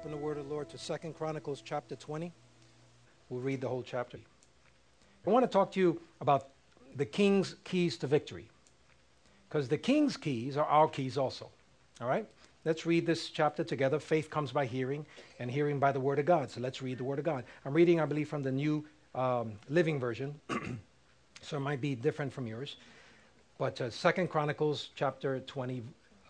Open the word of the Lord to Second Chronicles chapter 20. We'll read the whole chapter. I want to talk to you about the king's keys to victory. Because the king's keys are our keys also. All right? Let's read this chapter together. Faith comes by hearing, and hearing by the word of God. So let's read the word of God. I'm reading, I believe, from the New um, Living Version, so it might be different from yours. But uh, Second Chronicles chapter 20,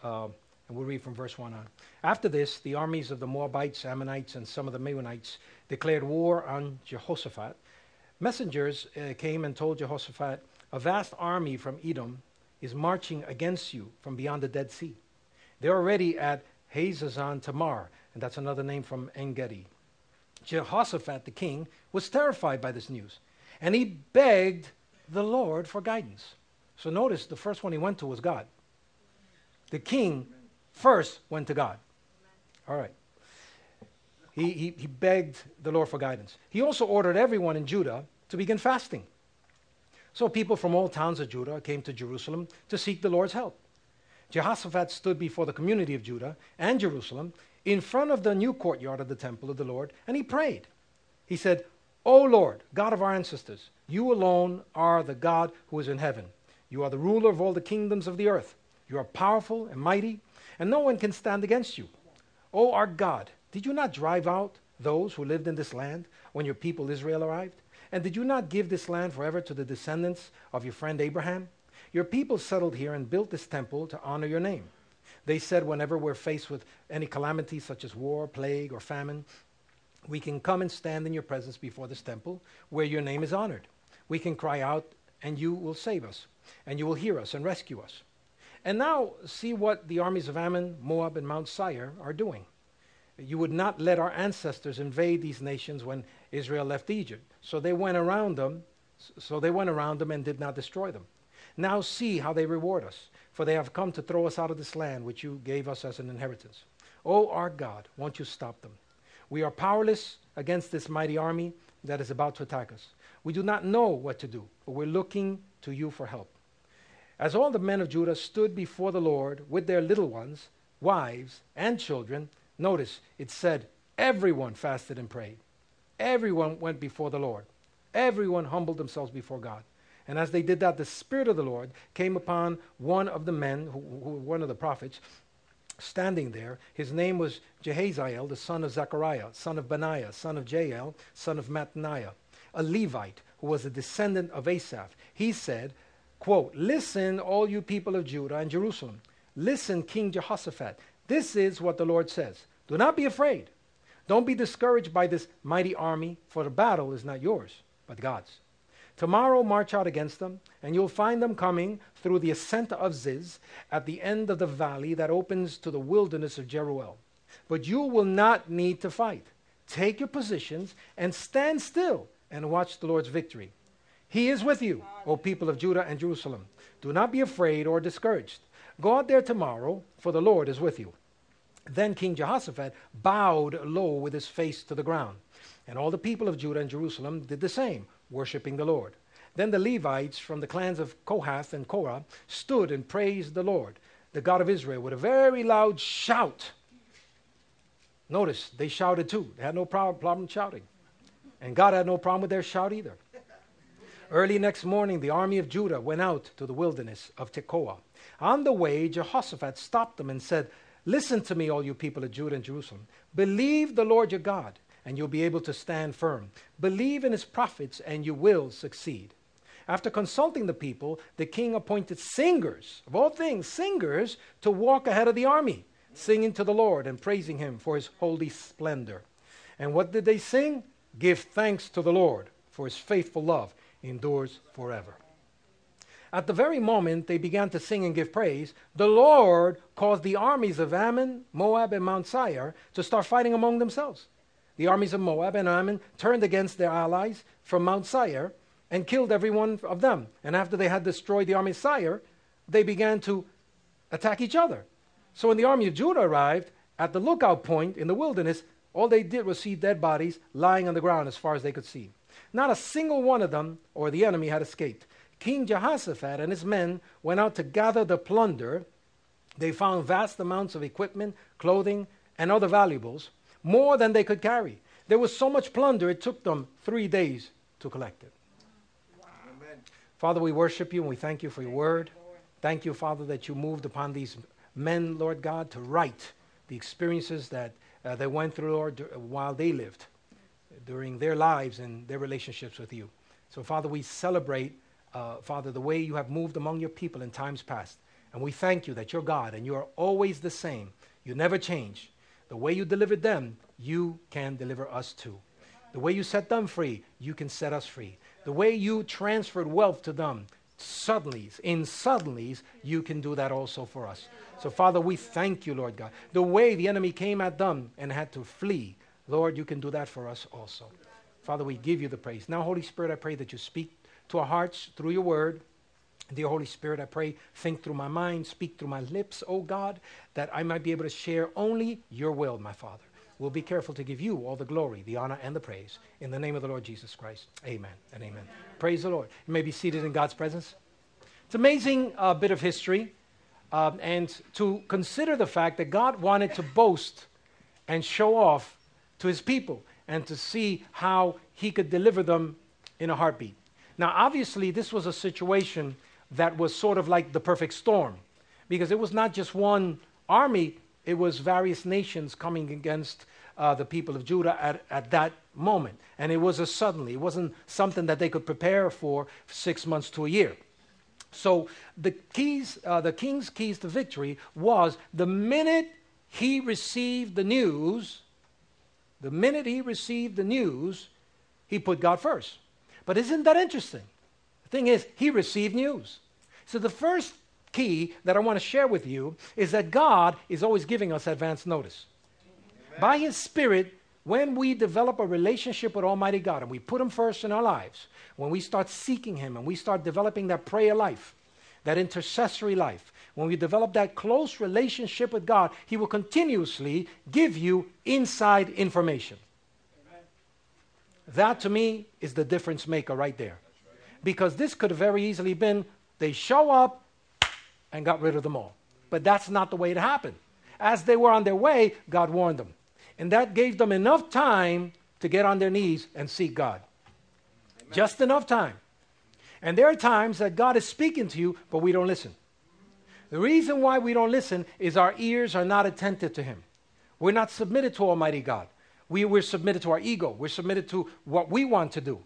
uh, and we'll read from verse 1 on. After this, the armies of the Moabites, Ammonites, and some of the Meunites declared war on Jehoshaphat. Messengers uh, came and told Jehoshaphat, A vast army from Edom is marching against you from beyond the Dead Sea. They're already at Hazazon Tamar, and that's another name from Engedi. Jehoshaphat, the king, was terrified by this news, and he begged the Lord for guidance. So notice the first one he went to was God. The king first went to God. All right. He, he, he begged the Lord for guidance. He also ordered everyone in Judah to begin fasting. So people from all towns of Judah came to Jerusalem to seek the Lord's help. Jehoshaphat stood before the community of Judah and Jerusalem in front of the new courtyard of the temple of the Lord, and he prayed. He said, O Lord, God of our ancestors, you alone are the God who is in heaven. You are the ruler of all the kingdoms of the earth. You are powerful and mighty and no one can stand against you. O our God, did you not drive out those who lived in this land when your people Israel arrived? And did you not give this land forever to the descendants of your friend Abraham? Your people settled here and built this temple to honor your name. They said, whenever we're faced with any calamity such as war, plague, or famine, we can come and stand in your presence before this temple where your name is honored. We can cry out, and you will save us, and you will hear us and rescue us. And now see what the armies of Ammon, Moab, and Mount Seir are doing. You would not let our ancestors invade these nations when Israel left Egypt. So they went around them, so they went around them and did not destroy them. Now see how they reward us, for they have come to throw us out of this land which you gave us as an inheritance. O our God, won't you stop them? We are powerless against this mighty army that is about to attack us. We do not know what to do, but we're looking to you for help. As all the men of Judah stood before the Lord with their little ones, wives, and children, notice it said, everyone fasted and prayed. Everyone went before the Lord. Everyone humbled themselves before God. And as they did that, the Spirit of the Lord came upon one of the men, who, who, one of the prophets, standing there. His name was Jehaziel, the son of Zechariah, son of Benaiah, son of Jael, son of Mattaniah, a Levite who was a descendant of Asaph. He said, Quote, Listen, all you people of Judah and Jerusalem. Listen, King Jehoshaphat. This is what the Lord says Do not be afraid. Don't be discouraged by this mighty army, for the battle is not yours, but God's. Tomorrow march out against them, and you'll find them coming through the ascent of Ziz at the end of the valley that opens to the wilderness of Jeruel. But you will not need to fight. Take your positions and stand still and watch the Lord's victory. He is with you, O people of Judah and Jerusalem. Do not be afraid or discouraged. Go out there tomorrow, for the Lord is with you. Then King Jehoshaphat bowed low with his face to the ground. And all the people of Judah and Jerusalem did the same, worshiping the Lord. Then the Levites from the clans of Kohath and Korah stood and praised the Lord, the God of Israel, with a very loud shout. Notice, they shouted too. They had no problem shouting. And God had no problem with their shout either. Early next morning, the army of Judah went out to the wilderness of Tekoa. On the way, Jehoshaphat stopped them and said, Listen to me, all you people of Judah and Jerusalem. Believe the Lord your God, and you'll be able to stand firm. Believe in his prophets, and you will succeed. After consulting the people, the king appointed singers, of all things, singers, to walk ahead of the army, singing to the Lord and praising him for his holy splendor. And what did they sing? Give thanks to the Lord for his faithful love endures forever. At the very moment they began to sing and give praise, the Lord caused the armies of Ammon, Moab, and Mount Seir to start fighting among themselves. The armies of Moab and Ammon turned against their allies from Mount Seir and killed every one of them. And after they had destroyed the army of Seir, they began to attack each other. So when the army of Judah arrived at the lookout point in the wilderness, all they did was see dead bodies lying on the ground as far as they could see. Not a single one of them or the enemy had escaped. King Jehoshaphat and his men went out to gather the plunder. They found vast amounts of equipment, clothing, and other valuables, more than they could carry. There was so much plunder, it took them three days to collect it. Father, we worship you and we thank you for your word. Thank you, Father, that you moved upon these men, Lord God, to write the experiences that uh, they went through, Lord, while they lived, during their lives and their relationships with you. So, Father, we celebrate, uh, Father, the way you have moved among your people in times past. And we thank you that you're God and you are always the same. You never change. The way you delivered them, you can deliver us too. The way you set them free, you can set us free. The way you transferred wealth to them, suddenlies, in suddenlies, you can do that also for us. So, Father, we thank you, Lord God. The way the enemy came at them and had to flee, Lord, you can do that for us also. Father, we give you the praise. Now, Holy Spirit, I pray that you speak to our hearts through your word. Dear Holy Spirit, I pray, think through my mind, speak through my lips, O oh God, that I might be able to share only your will, my Father. We'll be careful to give you all the glory, the honor, and the praise. In the name of the Lord Jesus Christ. Amen and amen. amen. Praise the Lord. You may be seated in God's presence. It's an amazing uh, bit of history. Um, and to consider the fact that God wanted to boast and show off to his people and to see how he could deliver them in a heartbeat. Now, obviously, this was a situation that was sort of like the perfect storm because it was not just one army it was various nations coming against uh, the people of Judah at, at that moment. And it was a suddenly, it wasn't something that they could prepare for six months to a year. So the keys, uh, the king's keys to victory was the minute he received the news, the minute he received the news, he put God first. But isn't that interesting? The thing is, he received news. So the first key that I want to share with you is that God is always giving us advance notice. Amen. By His Spirit, when we develop a relationship with Almighty God and we put Him first in our lives, when we start seeking Him and we start developing that prayer life, that intercessory life, when we develop that close relationship with God, He will continuously give you inside information. Amen. That to me is the difference maker right there. Because this could have very easily been they show up, and got rid of them all. But that's not the way it happened. As they were on their way, God warned them. And that gave them enough time to get on their knees and seek God. Amen. Just enough time. And there are times that God is speaking to you, but we don't listen. The reason why we don't listen is our ears are not attentive to Him. We're not submitted to Almighty God. We, we're submitted to our ego. We're submitted to what we want to do.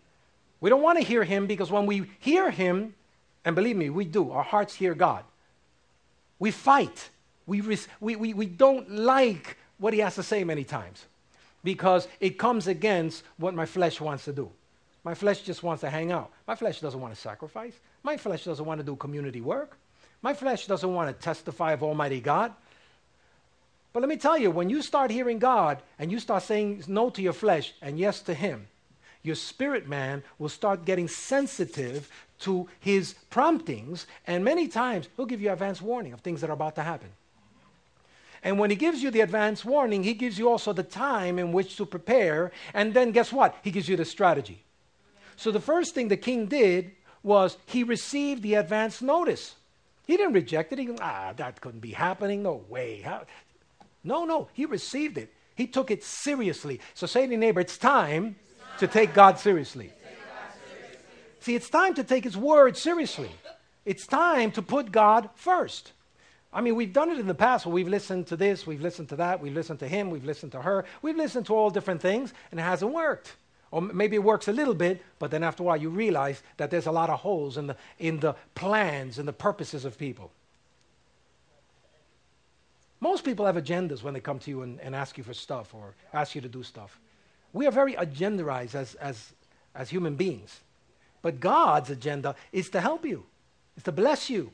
We don't want to hear Him because when we hear Him, and believe me, we do, our hearts hear God. We fight. We, res- we, we, we don't like what he has to say many times because it comes against what my flesh wants to do. My flesh just wants to hang out. My flesh doesn't want to sacrifice. My flesh doesn't want to do community work. My flesh doesn't want to testify of Almighty God. But let me tell you, when you start hearing God and you start saying no to your flesh and yes to Him, your spirit man will start getting sensitive to his promptings, and many times he'll give you advance warning of things that are about to happen. And when he gives you the advance warning, he gives you also the time in which to prepare, and then guess what? He gives you the strategy. So the first thing the king did was he received the advance notice. He didn't reject it. He, ah, that couldn't be happening. No way. How? No, no. He received it. He took it seriously. So say to your neighbor, it's time to take God seriously. See, it's time to take His word seriously. It's time to put God first. I mean, we've done it in the past where we've listened to this, we've listened to that, we've listened to him, we've listened to her, we've listened to all different things, and it hasn't worked. Or maybe it works a little bit, but then after a while you realize that there's a lot of holes in the, in the plans and the purposes of people. Most people have agendas when they come to you and, and ask you for stuff or ask you to do stuff. We are very agendarized as, as, as human beings. But God's agenda is to help you, is to bless you.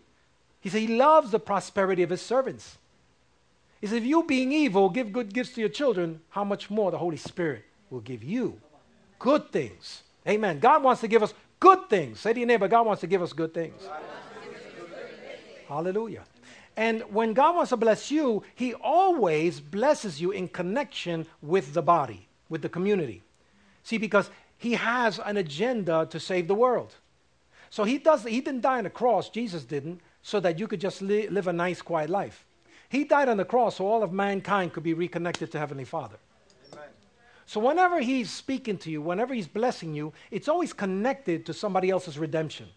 He said he loves the prosperity of his servants. He said, if you being evil give good gifts to your children, how much more the Holy Spirit will give you good things. Amen. God wants to give us good things. Say to your neighbor, God wants to give us good things. Hallelujah. And when God wants to bless you, He always blesses you in connection with the body with the community. See, because he has an agenda to save the world. So he, does, he didn't die on the cross, Jesus didn't, so that you could just li- live a nice, quiet life. He died on the cross so all of mankind could be reconnected to Heavenly Father. So whenever he's speaking to you, whenever he's blessing you, it's always connected to somebody else's redemption.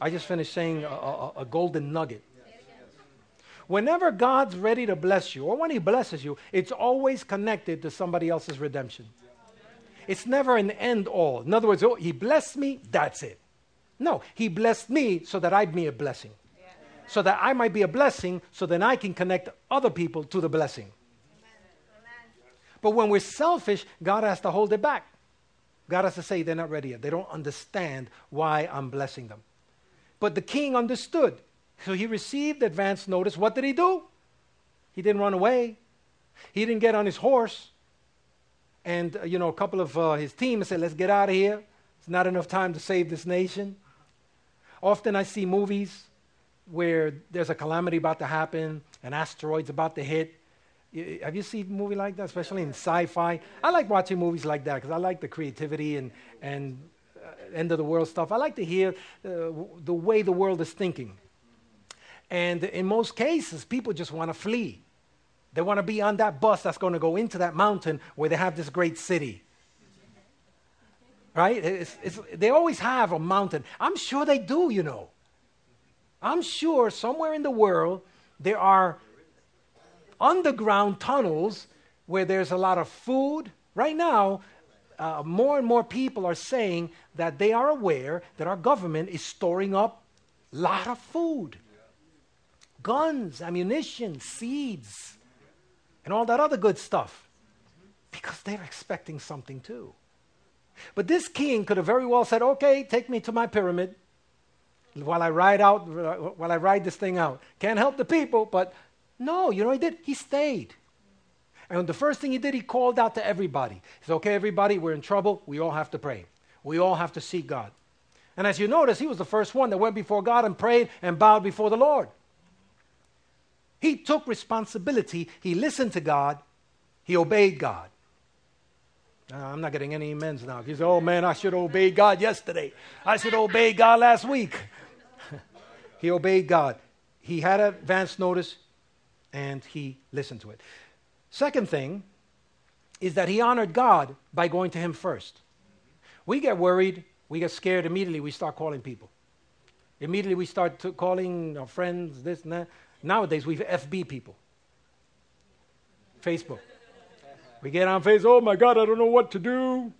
I just finished saying a, a, a golden nugget. Whenever God's ready to bless you, or when He blesses you, it's always connected to somebody else's redemption. It's never an end all. In other words, oh, He blessed me, that's it. No, He blessed me so that I'd be a blessing. So that I might be a blessing, so then I can connect other people to the blessing. But when we're selfish, God has to hold it back. God has to say they're not ready yet. They don't understand why I'm blessing them. But the king understood. So he received advance notice. What did he do? He didn't run away. He didn't get on his horse. And, uh, you know, a couple of uh, his team said, let's get out of here. It's not enough time to save this nation. Often I see movies where there's a calamity about to happen, an asteroid's about to hit, have you seen a movie like that, especially in sci-fi? I like watching movies like that because I like the creativity and and uh, end of the world stuff. I like to hear uh, the way the world is thinking. And in most cases, people just want to flee. They want to be on that bus that's going to go into that mountain where they have this great city. Right? It's, it's, they always have a mountain. I'm sure they do, you know. I'm sure somewhere in the world there are underground tunnels where there's a lot of food. Right now, uh, more and more people are saying that they are aware that our government is storing up a lot of food guns, ammunition, seeds, and all that other good stuff because they're expecting something too. But this king could have very well said, Okay, take me to my pyramid while I ride out, while I ride this thing out. Can't help the people, but no, you know he did? He stayed. And the first thing he did, he called out to everybody. He said, Okay, everybody, we're in trouble. We all have to pray. We all have to seek God. And as you notice, he was the first one that went before God and prayed and bowed before the Lord. He took responsibility. He listened to God. He obeyed God. Uh, I'm not getting any amens now. He said, Oh man, I should obey God yesterday. I should obey God last week. he obeyed God. He had advance notice and he listened to it. Second thing is that he honored God by going to him first. We get worried, we get scared, immediately we start calling people. Immediately we start calling our friends, this and that. Nowadays we've FB people. Facebook. We get on Facebook, oh my God, I don't know what to do.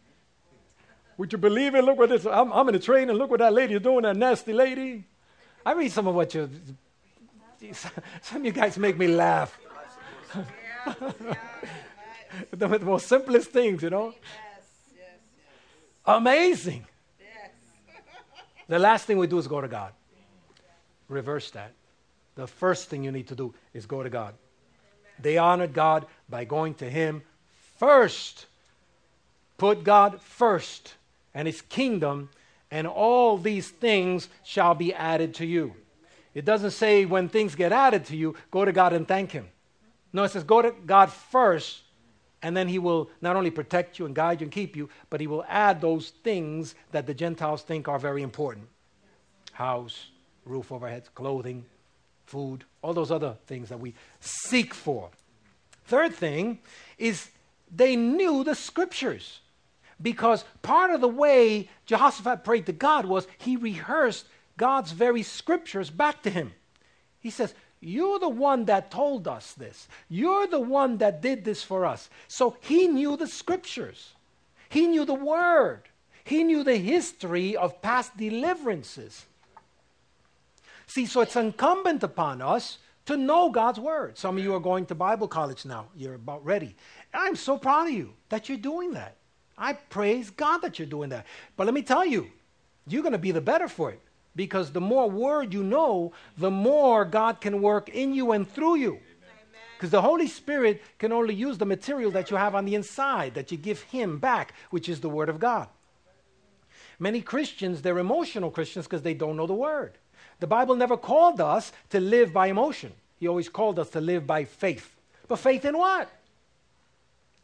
Would you believe it? Look what this, I'm, I'm in a train and look what that lady is doing, that nasty lady. I read some of what some of you guys make me laugh. the, the, most simplest things, you know? Amazing. the last thing we do is go to God. Reverse that. The first thing you need to do is go to God. They honored God by going to Him first. Put God first and His kingdom, and all these things shall be added to you. It doesn't say when things get added to you, go to God and thank Him. No, it says go to God first, and then He will not only protect you and guide you and keep you, but He will add those things that the Gentiles think are very important house, roof overhead, clothing, food, all those other things that we seek for. Third thing is they knew the scriptures because part of the way Jehoshaphat prayed to God was he rehearsed God's very scriptures back to him. He says, You're the one that told us this. You're the one that did this for us. So he knew the scriptures, he knew the word, he knew the history of past deliverances. See, so it's incumbent upon us to know God's word. Some of you are going to Bible college now, you're about ready. I'm so proud of you that you're doing that. I praise God that you're doing that. But let me tell you, you're going to be the better for it because the more word you know, the more God can work in you and through you. Because the Holy Spirit can only use the material that you have on the inside, that you give Him back, which is the Word of God. Many Christians, they're emotional Christians because they don't know the Word. The Bible never called us to live by emotion, He always called us to live by faith. But faith in what?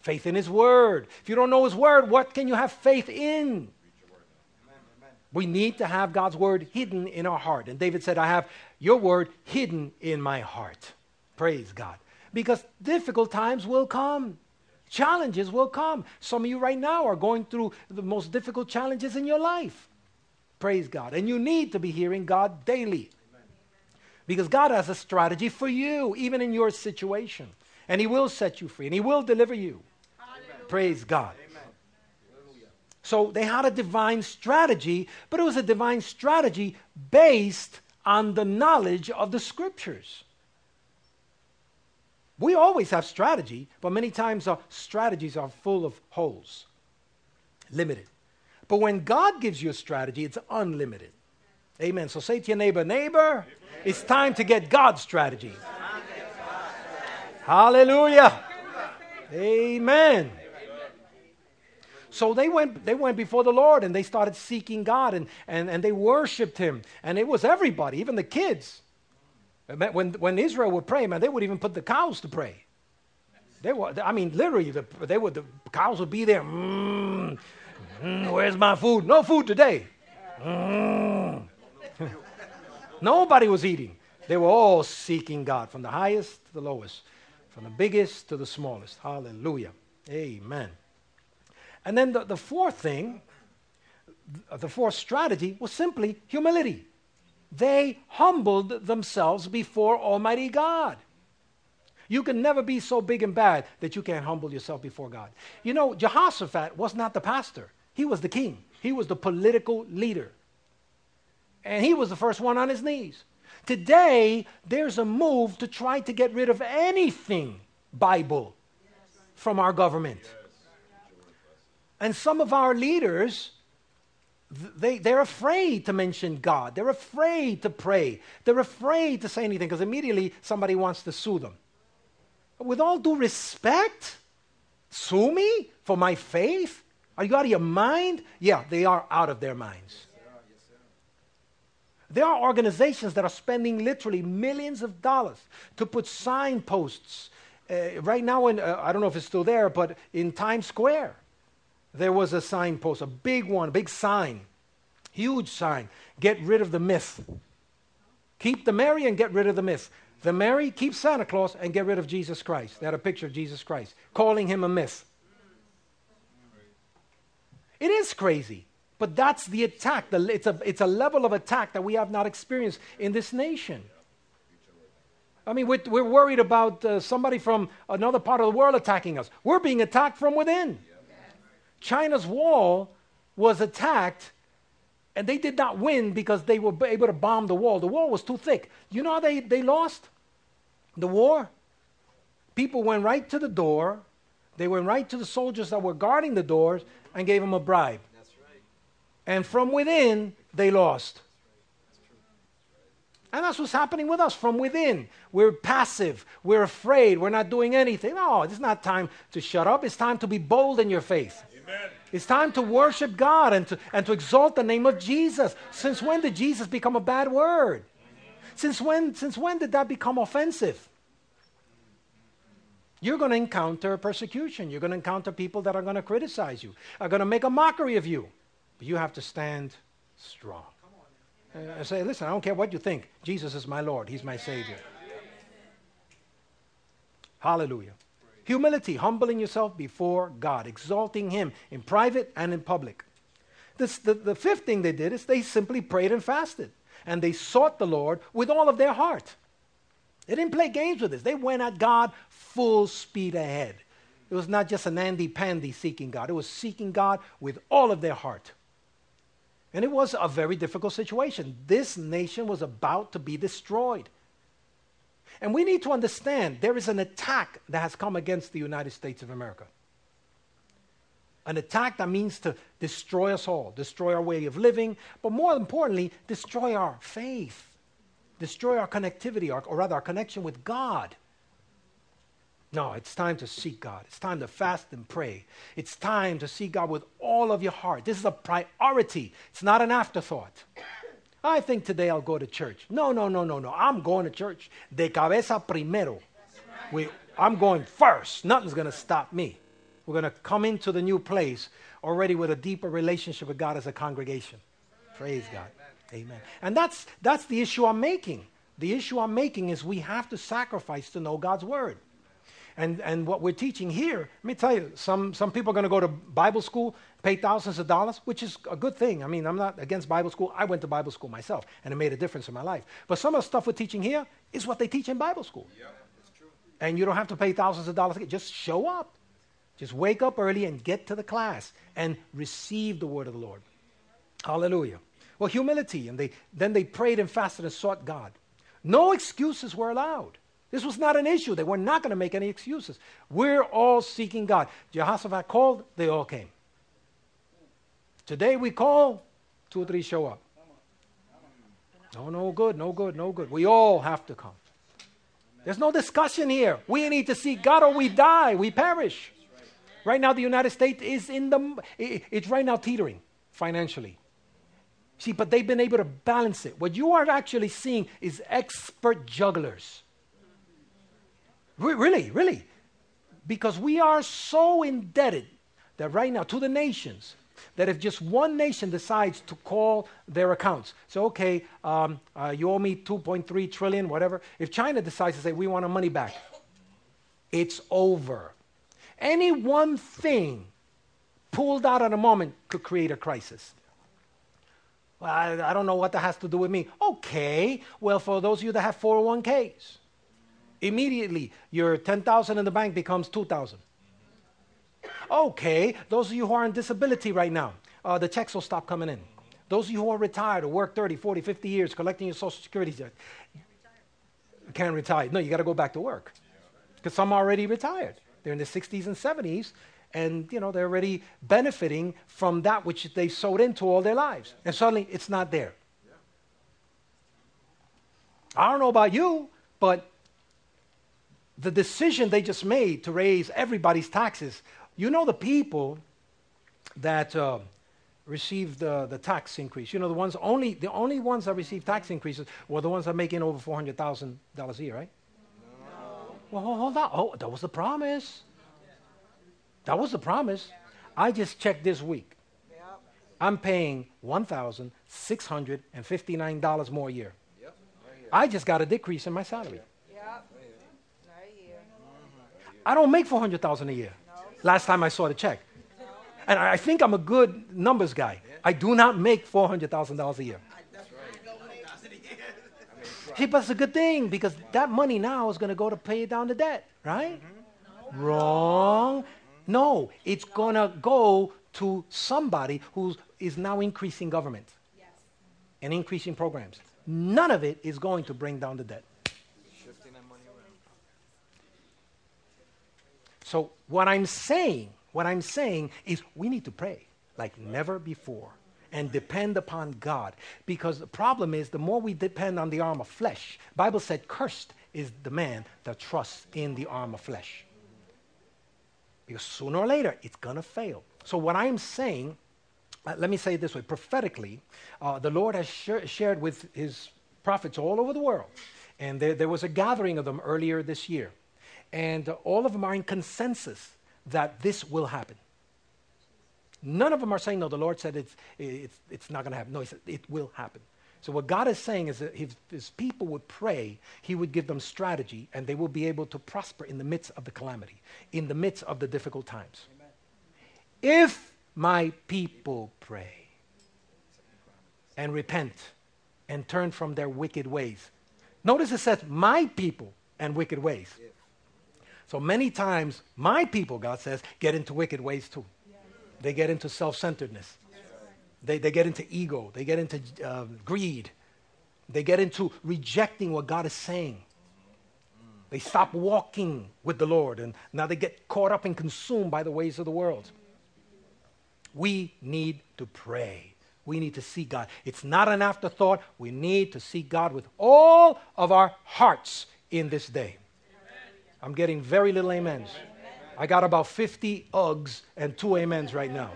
Faith in His Word. If you don't know His Word, what can you have faith in? We need to have God's word hidden in our heart. And David said, I have your word hidden in my heart. Praise God. Because difficult times will come. Challenges will come. Some of you right now are going through the most difficult challenges in your life. Praise God. And you need to be hearing God daily. Because God has a strategy for you, even in your situation. And He will set you free and He will deliver you. Hallelujah. Praise God. Amen. So they had a divine strategy, but it was a divine strategy based on the knowledge of the scriptures. We always have strategy, but many times our strategies are full of holes, limited. But when God gives you a strategy, it's unlimited. Amen. So say to your neighbor, neighbor, it's time to get God's strategy. Hallelujah. Amen. So they went, they went before the Lord and they started seeking God and, and, and they worshiped Him. And it was everybody, even the kids. When, when Israel would pray, man, they would even put the cows to pray. They were, I mean, literally, the, they would, the cows would be there. Mm, mm, where's my food? No food today. Mm. Nobody was eating. They were all seeking God, from the highest to the lowest, from the biggest to the smallest. Hallelujah. Amen. And then the, the fourth thing, the fourth strategy was simply humility. They humbled themselves before Almighty God. You can never be so big and bad that you can't humble yourself before God. You know, Jehoshaphat was not the pastor, he was the king, he was the political leader. And he was the first one on his knees. Today, there's a move to try to get rid of anything Bible from our government. And some of our leaders, they, they're afraid to mention God. They're afraid to pray. They're afraid to say anything because immediately somebody wants to sue them. With all due respect, sue me for my faith? Are you out of your mind? Yeah, they are out of their minds. There are organizations that are spending literally millions of dollars to put signposts. Uh, right now, in, uh, I don't know if it's still there, but in Times Square, there was a signpost, a big one, a big sign, huge sign. Get rid of the myth. Keep the Mary and get rid of the myth. The Mary, keep Santa Claus and get rid of Jesus Christ. They had a picture of Jesus Christ, calling him a myth. It is crazy. But that's the attack. It's a, it's a level of attack that we have not experienced in this nation. I mean, we're, we're worried about uh, somebody from another part of the world attacking us. We're being attacked from within. China's wall was attacked, and they did not win because they were able to bomb the wall. The wall was too thick. You know how they, they lost the war? People went right to the door, they went right to the soldiers that were guarding the doors and gave them a bribe. That's right. And from within, they lost. And that's what's happening with us from within. We're passive. We're afraid. We're not doing anything. No, it's not time to shut up. It's time to be bold in your faith. Amen. It's time to worship God and to, and to exalt the name of Jesus. Since when did Jesus become a bad word? Since when, since when did that become offensive? You're going to encounter persecution. You're going to encounter people that are going to criticize you, are going to make a mockery of you. But you have to stand strong. And say, listen, I don't care what you think. Jesus is my Lord, He's my Savior. Hallelujah. Humility, humbling yourself before God, exalting Him in private and in public. This, the, the fifth thing they did is they simply prayed and fasted. And they sought the Lord with all of their heart. They didn't play games with this. They went at God full speed ahead. It was not just an Andy Pandy seeking God, it was seeking God with all of their heart. And it was a very difficult situation. This nation was about to be destroyed. And we need to understand there is an attack that has come against the United States of America. An attack that means to destroy us all, destroy our way of living, but more importantly, destroy our faith, destroy our connectivity, or, or rather, our connection with God. No, it's time to seek God. It's time to fast and pray. It's time to seek God with all of your heart. This is a priority, it's not an afterthought. I think today I'll go to church. No, no, no, no, no. I'm going to church. De cabeza primero. We, I'm going first. Nothing's going to stop me. We're going to come into the new place already with a deeper relationship with God as a congregation. Praise God. Amen. And that's, that's the issue I'm making. The issue I'm making is we have to sacrifice to know God's word. And, and what we're teaching here, let me tell you, some, some people are going to go to Bible school, pay thousands of dollars, which is a good thing. I mean, I'm not against Bible school. I went to Bible school myself, and it made a difference in my life. But some of the stuff we're teaching here is what they teach in Bible school. Yeah, that's true. And you don't have to pay thousands of dollars. Just show up. Just wake up early and get to the class and receive the word of the Lord. Hallelujah. Well, humility. And they, then they prayed and fasted and sought God. No excuses were allowed. This was not an issue. They were not going to make any excuses. We're all seeking God. Jehoshaphat called, they all came. Today we call, two or three show up. No, no good, no good, no good. We all have to come. There's no discussion here. We need to see God or we die, we perish. Right now, the United States is in the, it's right now teetering financially. See, but they've been able to balance it. What you are actually seeing is expert jugglers. Re- really, really. Because we are so indebted that right now to the nations, that if just one nation decides to call their accounts, so okay, um, uh, you owe me 2.3 trillion, whatever. If China decides to say we want our money back, it's over. Any one thing pulled out at a moment could create a crisis. Well, I, I, don't know what that has to do with me. Okay, well, for those of you that have 401ks, immediately your 10,000 in the bank becomes 2,000. Okay, those of you who are on disability right now, uh, the checks will stop coming in. Those of you who are retired or work 30, 40, 50 years collecting your Social Security check, can't retire. No, you got to go back to work because some are already retired. They're in the 60s and 70s, and you know they're already benefiting from that which they sowed into all their lives and suddenly it's not there i don't know about you but the decision they just made to raise everybody's taxes you know the people that uh, received uh, the tax increase you know the ones only the only ones that received tax increases were the ones that are making over $400000 a year right no. well hold on oh that was the promise that was the promise. I just checked this week. I'm paying $1,659 more a year. I just got a decrease in my salary. I don't make 400,000 a year. Last time I saw the check. And I think I'm a good numbers guy. I do not make $400,000 a year. Hey, but it's a good thing because that money now is going to go to pay down the debt, right? Mm-hmm. Wrong. No, it's going to go to somebody who is now increasing government yes. and increasing programs. None of it is going to bring down the debt. So what I'm saying, what I'm saying is we need to pray like never before and depend upon God because the problem is the more we depend on the arm of flesh, Bible said cursed is the man that trusts in the arm of flesh. Because sooner or later, it's going to fail. So, what I'm saying, uh, let me say it this way prophetically, uh, the Lord has sh- shared with his prophets all over the world. And there, there was a gathering of them earlier this year. And all of them are in consensus that this will happen. None of them are saying, no, the Lord said it's, it's, it's not going to happen. No, he said it will happen. So, what God is saying is that if his people would pray, he would give them strategy and they will be able to prosper in the midst of the calamity, in the midst of the difficult times. Amen. If my people pray and repent and turn from their wicked ways. Notice it says, my people and wicked ways. So many times, my people, God says, get into wicked ways too. They get into self centeredness. They, they get into ego, they get into uh, greed, they get into rejecting what God is saying. They stop walking with the Lord, and now they get caught up and consumed by the ways of the world. We need to pray. We need to see God. It's not an afterthought. We need to see God with all of our hearts in this day. I'm getting very little amens. I got about 50 ughs and two amens right now.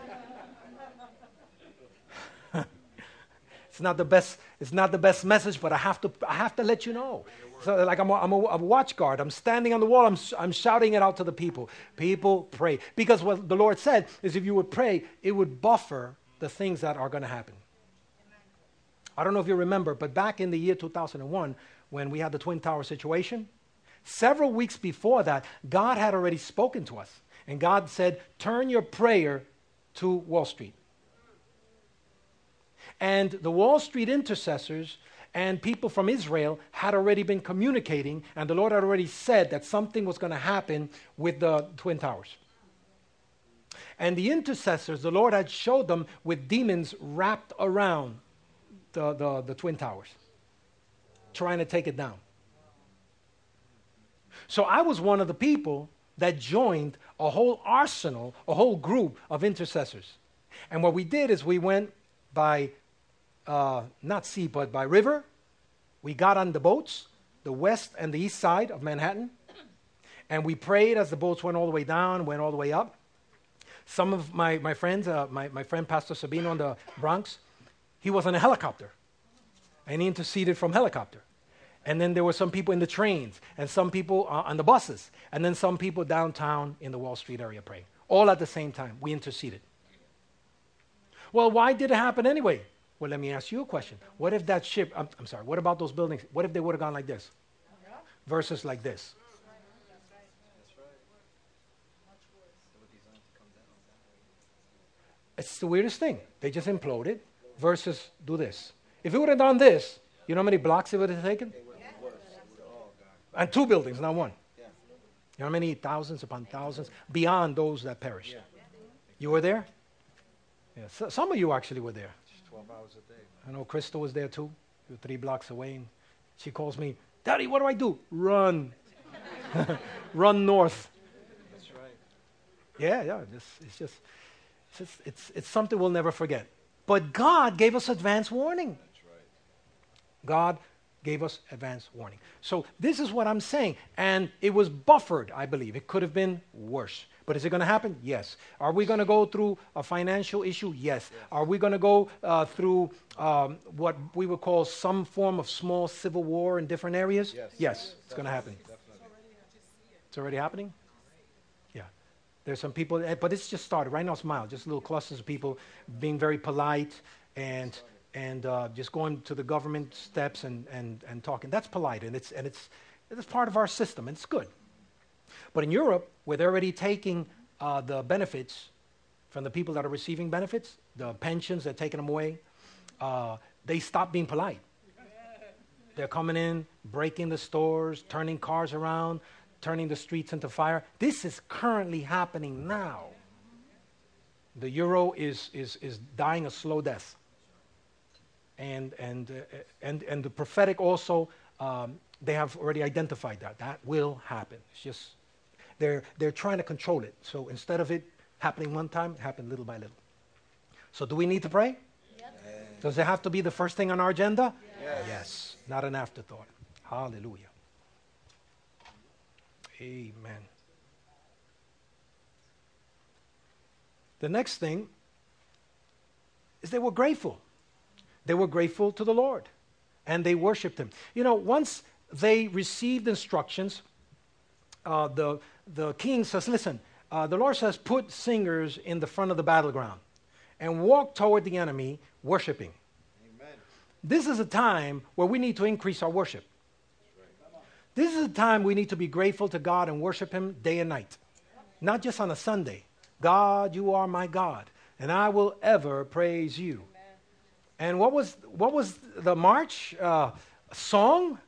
It's not the best, it's not the best message, but I have to, I have to let you know. So like I'm a, I'm a, a watch guard. I'm standing on the wall. I'm, I'm shouting it out to the people. People pray. Because what the Lord said is if you would pray, it would buffer the things that are going to happen. I don't know if you remember, but back in the year 2001, when we had the Twin Tower situation, Several weeks before that, God had already spoken to us. And God said, Turn your prayer to Wall Street. And the Wall Street intercessors and people from Israel had already been communicating, and the Lord had already said that something was going to happen with the Twin Towers. And the intercessors, the Lord had showed them with demons wrapped around the, the, the Twin Towers, trying to take it down. So I was one of the people that joined a whole arsenal, a whole group of intercessors. And what we did is we went by uh, not sea, but by river. We got on the boats, the west and the east side of Manhattan, and we prayed as the boats went all the way down, went all the way up. Some of my, my friends, uh, my, my friend Pastor Sabino in the Bronx, he was in a helicopter, and he interceded from helicopter. And then there were some people in the trains, and some people uh, on the buses, and then some people downtown in the Wall Street area praying. All at the same time. We interceded. Well, why did it happen anyway? Well, let me ask you a question. What if that ship, I'm, I'm sorry, what about those buildings? What if they would have gone like this versus like this? It's the weirdest thing. They just imploded versus do this. If it would have done this, you know how many blocks it would have taken? And two buildings, not one. You know how many thousands upon thousands beyond those that perished? You were there? Yeah, so, some of you actually were there. 12 hours a day. I know Crystal was there too. Were three blocks away. And she calls me, Daddy, what do I do? Run. Run north. That's right. Yeah, yeah. It's, it's just, it's, just it's, it's something we'll never forget. But God gave us advance warning. That's right. God gave us advance warning. So this is what I'm saying. And it was buffered, I believe. It could have been worse. But is it going to happen? Yes. Are we going to go through a financial issue? Yes. Are we going to go uh, through um, what we would call some form of small civil war in different areas? Yes. Yes, it's going to happen. Definitely. It's already happening? Yeah. There's some people, eh, but it's just started. Right now it's mild, just little clusters of people being very polite and and uh, just going to the government steps and, and, and talking. That's polite, and it's, and it's, it's part of our system, and it's good. But in Europe, where they're already taking uh, the benefits from the people that are receiving benefits, the pensions, they're taking them away, uh, they stop being polite. They're coming in, breaking the stores, turning cars around, turning the streets into fire. This is currently happening now. The euro is, is, is dying a slow death. And, and, uh, and, and the prophetic also, um, they have already identified that. That will happen. It's just they're, they're trying to control it. So instead of it happening one time, it happened little by little. So do we need to pray? Yes. Does it have to be the first thing on our agenda? Yes. yes. Not an afterthought. Hallelujah. Amen. The next thing is they were grateful. They were grateful to the Lord and they worshiped Him. You know, once they received instructions, uh, the, the king says, Listen, uh, the Lord says, put singers in the front of the battleground and walk toward the enemy worshiping. Amen. This is a time where we need to increase our worship. This is a time we need to be grateful to God and worship Him day and night, not just on a Sunday. God, you are my God, and I will ever praise you. And what was, what was the march uh, song?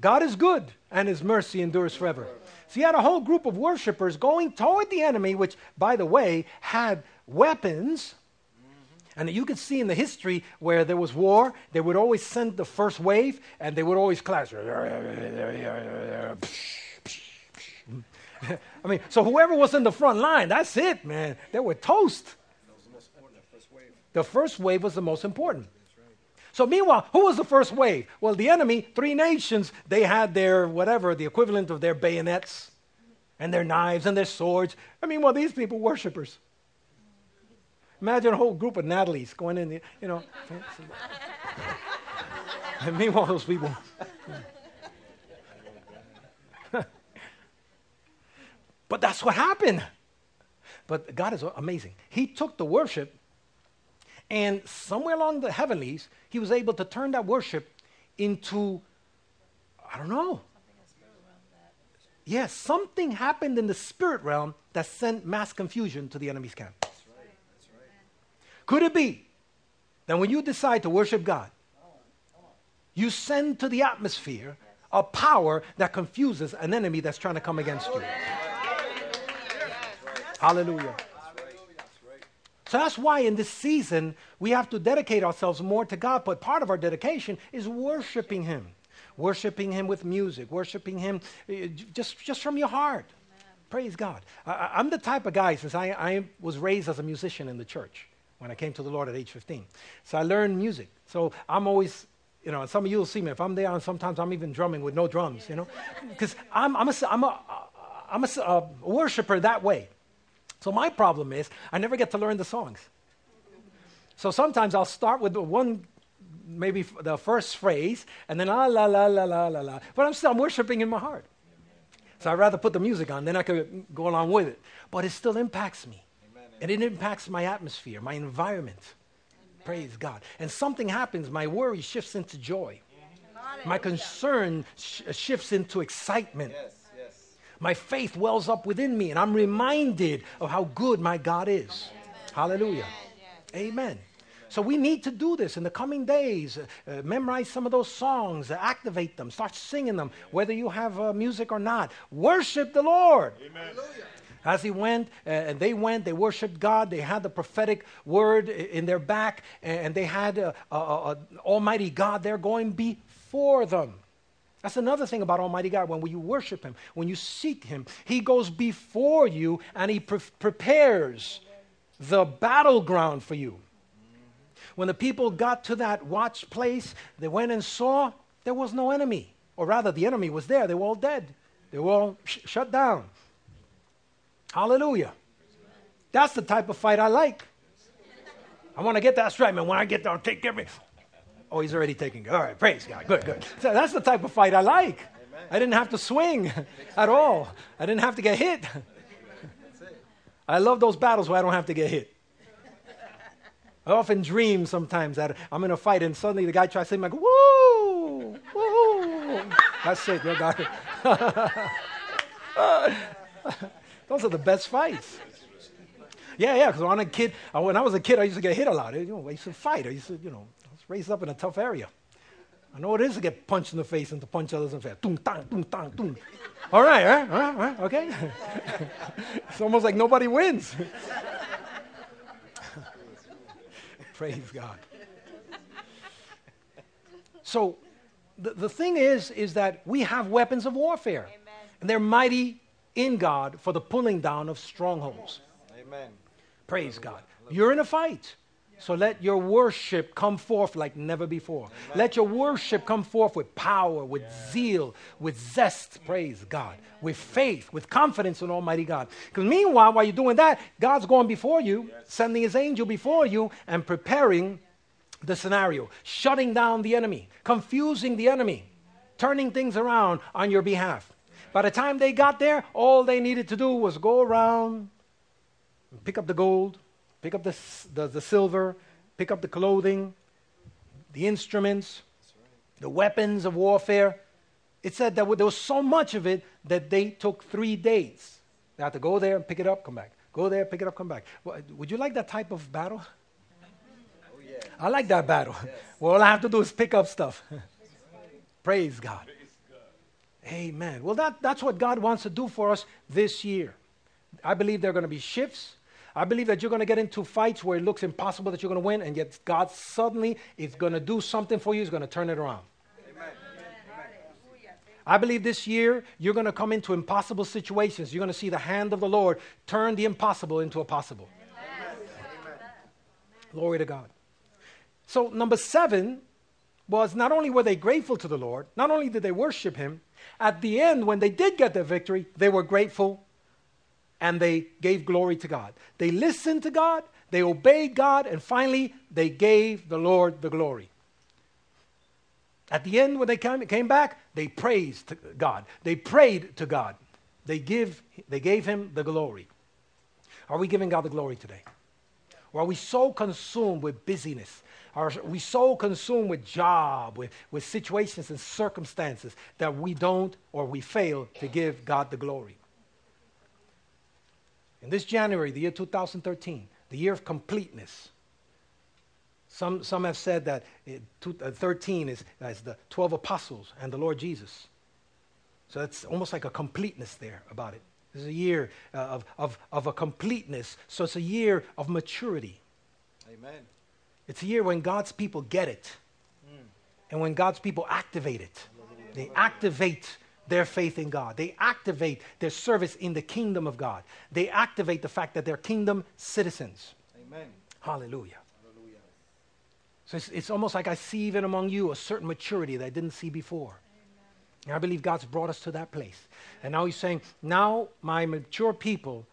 God is good and his mercy endures forever. So you had a whole group of worshipers going toward the enemy, which, by the way, had weapons. And you could see in the history where there was war, they would always send the first wave and they would always clash. I mean, so whoever was in the front line, that's it, man. They were toast. The first wave was the most important. So meanwhile, who was the first wave? Well, the enemy, three nations, they had their whatever, the equivalent of their bayonets and their knives and their swords. I mean, well, these people worshipers. Imagine a whole group of Natalie's going in, the, you know. and meanwhile, those people. but that's what happened. But God is amazing. He took the worship and somewhere along the heavenlies, he was able to turn that worship into, I don't know. Yes, something happened in the spirit realm that sent mass confusion to the enemy's camp. That's right. That's right. Could it be that when you decide to worship God, you send to the atmosphere a power that confuses an enemy that's trying to come against you? Hallelujah. So that's why in this season we have to dedicate ourselves more to God. But part of our dedication is worshiping Him, worshiping Him with music, worshiping Him uh, just, just from your heart. Praise God. I, I'm the type of guy, since I, I was raised as a musician in the church when I came to the Lord at age 15. So I learned music. So I'm always, you know, some of you will see me. If I'm there, and sometimes I'm even drumming with no drums, you know, because I'm, I'm, a, I'm, a, I'm a, a worshiper that way. So my problem is I never get to learn the songs. So sometimes I'll start with one, maybe the first phrase, and then la la la la la la la. But I'm still I'm worshiping in my heart. So I'd rather put the music on, then I could go along with it. But it still impacts me. Amen. And it impacts my atmosphere, my environment. Praise God. And something happens, my worry shifts into joy. My concern sh- shifts into excitement. Yes. My faith wells up within me, and I'm reminded of how good my God is. Hallelujah. Amen. So we need to do this in the coming days. Uh, uh, memorize some of those songs, uh, activate them, start singing them, whether you have uh, music or not. Worship the Lord. Amen. As he went, uh, and they went, they worshiped God. They had the prophetic word in their back, and they had uh, a, a, a Almighty God there going before them. That's another thing about Almighty God. When you worship Him, when you seek Him, He goes before you and He pre- prepares the battleground for you. When the people got to that watch place, they went and saw there was no enemy. Or rather, the enemy was there. They were all dead, they were all sh- shut down. Hallelujah. That's the type of fight I like. I want to get that strike, man. When I get there, I'll take every. Oh, he's already taking it. All right, praise God. Good, good. So that's the type of fight I like. I didn't have to swing at all. I didn't have to get hit. I love those battles where I don't have to get hit. I often dream sometimes that I'm in a fight and suddenly the guy tries to hit say, like, woo, woo. That's it. You got it. Those are the best fights. Yeah, yeah, because when, I was a kid, when I was a kid, I used to get hit a lot. You know, I used to fight. I used to, you know, I raised up in a tough area. I know what it is to get punched in the face and to punch others in the face. Tung, tang, tung, tang, tung. All right, all right, all right, all right, okay. it's almost like nobody wins. Praise God. So the, the thing is, is that we have weapons of warfare. And they're mighty in God for the pulling down of strongholds. Amen. Praise God. You're in a fight. So let your worship come forth like never before. Let your worship come forth with power, with zeal, with zest. Praise God. With faith, with confidence in Almighty God. Because meanwhile, while you're doing that, God's going before you, sending his angel before you, and preparing the scenario, shutting down the enemy, confusing the enemy, turning things around on your behalf. By the time they got there, all they needed to do was go around, and pick up the gold, pick up the, the, the silver, pick up the clothing, the instruments, the weapons of warfare. It said that there was so much of it that they took three days. They had to go there and pick it up, come back. Go there, pick it up, come back. Would you like that type of battle? Oh yeah. I like that battle. Well, all I have to do is pick up stuff. Praise God. Amen. Well, that, that's what God wants to do for us this year. I believe there are going to be shifts. I believe that you're going to get into fights where it looks impossible that you're going to win, and yet God suddenly is going to do something for you. He's going to turn it around. Amen. I believe this year you're going to come into impossible situations. You're going to see the hand of the Lord turn the impossible into a possible. Glory to God. So, number seven was not only were they grateful to the Lord, not only did they worship Him, at the end, when they did get their victory, they were grateful and they gave glory to God. They listened to God, they obeyed God, and finally, they gave the Lord the glory. At the end, when they came, back, they praised God. They prayed to God. They, give, they gave Him the glory. Are we giving God the glory today? Or are we so consumed with busyness, are we so consumed with job, with, with situations and circumstances that we don't or we fail to give God the glory. In this January, the year 2013, the year of completeness, some, some have said that it, two, uh, 13 is, is the 12 apostles and the Lord Jesus. So it's almost like a completeness there about it. This is a year uh, of, of, of a completeness. So it's a year of maturity. Amen. It's a year when God's people get it. And when God's people activate it. They activate their faith in God. They activate their service in the kingdom of God. They activate the fact that they're kingdom citizens. Amen. Hallelujah. Hallelujah. So it's, it's almost like I see even among you a certain maturity that I didn't see before. And I believe God's brought us to that place. And now He's saying, now my mature people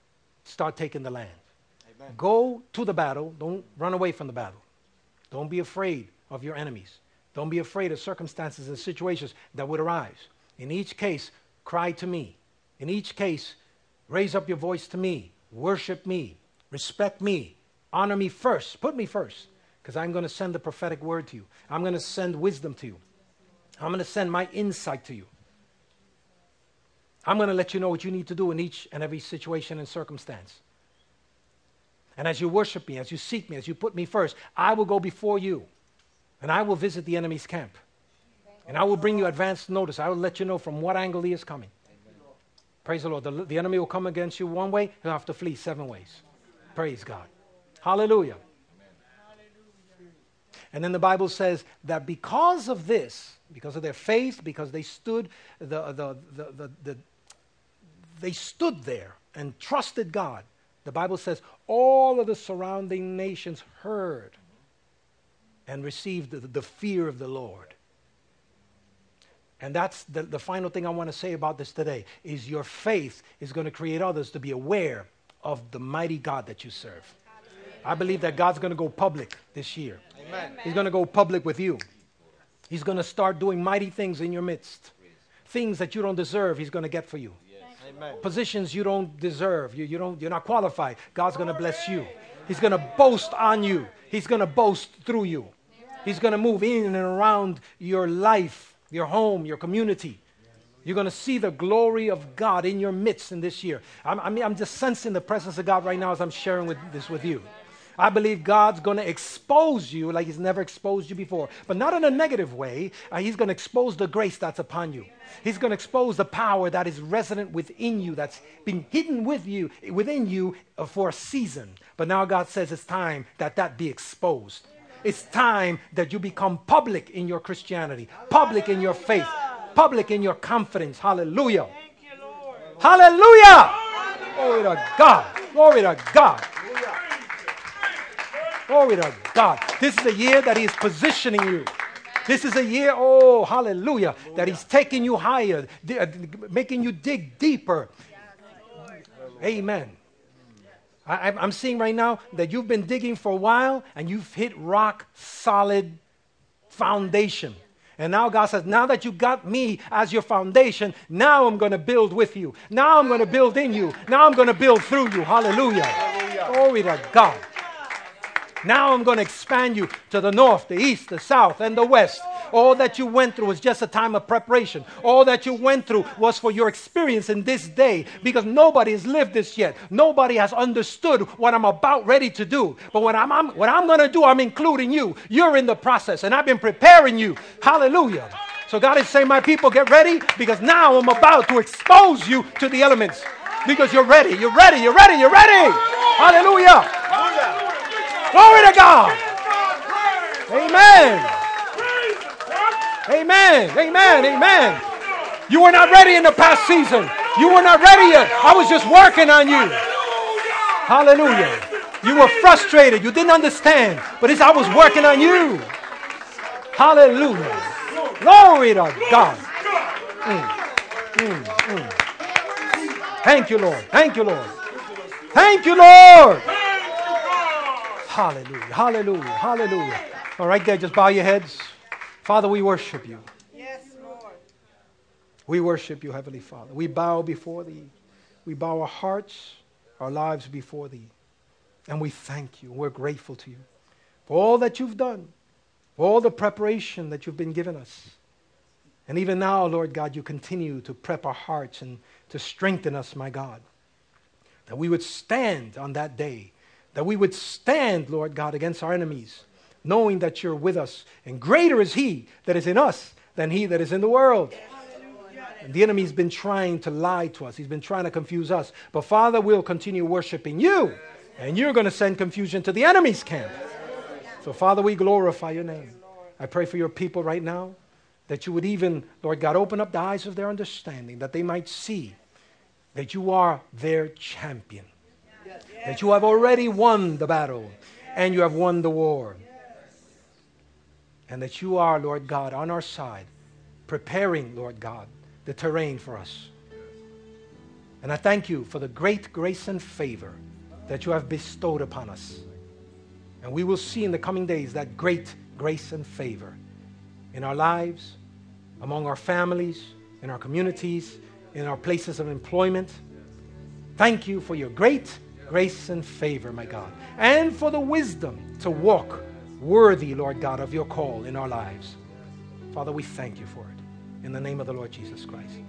start taking the land. Amen. Go to the battle. Don't run away from the battle. Don't be afraid of your enemies. Don't be afraid of circumstances and situations that would arise. In each case, cry to me. In each case, raise up your voice to me. Worship me. Respect me. Honor me first. Put me first. Because I'm going to send the prophetic word to you. I'm going to send wisdom to you. I'm going to send my insight to you. I'm going to let you know what you need to do in each and every situation and circumstance. And as you worship me, as you seek me, as you put me first, I will go before you and I will visit the enemy's camp. And I will bring you advance notice. I will let you know from what angle he is coming. Praise the Lord. The, the enemy will come against you one way, he'll have to flee seven ways. Praise God. Hallelujah. And then the Bible says that because of this, because of their faith, because they stood, the, the, the, the, the they stood there and trusted God. The Bible says all of the surrounding nations heard and received the, the fear of the Lord. And that's the, the final thing I want to say about this today is your faith is going to create others to be aware of the mighty God that you serve. I believe that God's going to go public this year. Amen. He's going to go public with you. He's going to start doing mighty things in your midst. Things that you don't deserve, He's going to get for you. Amen. Positions you don't deserve, you, you don't, you're not qualified. God's going to bless you. He's going to boast on you. He's going to boast through you. He's going to move in and around your life, your home, your community. You're going to see the glory of God in your midst in this year. I'm, I mean, I'm just sensing the presence of God right now as I'm sharing with, this with you. I believe God's going to expose you like He's never exposed you before, but not in a negative way. Uh, he's going to expose the grace that's upon you. He's going to expose the power that is resident within you, that's been hidden with you, within you uh, for a season. But now God says it's time that that be exposed. It's time that you become public in your Christianity, public in your faith, public in your confidence. Hallelujah. Hallelujah. Glory to God. Glory to God. Glory to God. This is a year that He is positioning you. This is a year, oh, hallelujah, that He's taking you higher, uh, making you dig deeper. Amen. I, I'm- I'm seeing right now that you've been digging for a while and you've hit rock solid foundation. And now God says, now that you got me as your foundation, now I'm going to build with you. Now I'm going to build in you. Now I'm going to build through you. Hallelujah. Glory to God. Now I'm going to expand you to the north, the east, the south, and the west. All that you went through was just a time of preparation. All that you went through was for your experience in this day because nobody has lived this yet. Nobody has understood what I'm about ready to do. But what I'm, I'm what I'm going to do, I'm including you. You're in the process, and I've been preparing you. Hallelujah. So God is saying, My people, get ready because now I'm about to expose you to the elements because you're ready. You're ready. You're ready. You're ready. Hallelujah. Glory to God. Amen. Amen. Amen. Amen. You were not ready in the past season. You were not ready yet. I was just working on you. Hallelujah. You were frustrated. You didn't understand. But it's I was working on you. Hallelujah. Glory to God. Mm, mm, mm. Thank you, Lord. Thank you, Lord. Thank you, Lord. Hallelujah. Hallelujah. Hallelujah. All right, there, just bow your heads. Father, we worship you. Yes, Lord. We worship you, Heavenly Father. We bow before thee. We bow our hearts, our lives before thee. And we thank you. We're grateful to you for all that you've done, for all the preparation that you've been given us. And even now, Lord God, you continue to prep our hearts and to strengthen us, my God. That we would stand on that day. That we would stand, Lord God, against our enemies, knowing that you're with us. And greater is He that is in us than He that is in the world. And the enemy's been trying to lie to us, he's been trying to confuse us. But Father, we'll continue worshiping you, and you're going to send confusion to the enemy's camp. So, Father, we glorify your name. I pray for your people right now that you would even, Lord God, open up the eyes of their understanding, that they might see that you are their champion, that you have already won the battle and you have won the war, and that you are, Lord God, on our side, preparing, Lord God, the terrain for us. And I thank you for the great grace and favor that you have bestowed upon us. And we will see in the coming days that great grace and favor in our lives, among our families, in our communities, in our places of employment. Thank you for your great grace and favor, my God, and for the wisdom to walk worthy, Lord God, of your call in our lives. Father, we thank you for it. In the name of the Lord Jesus Christ.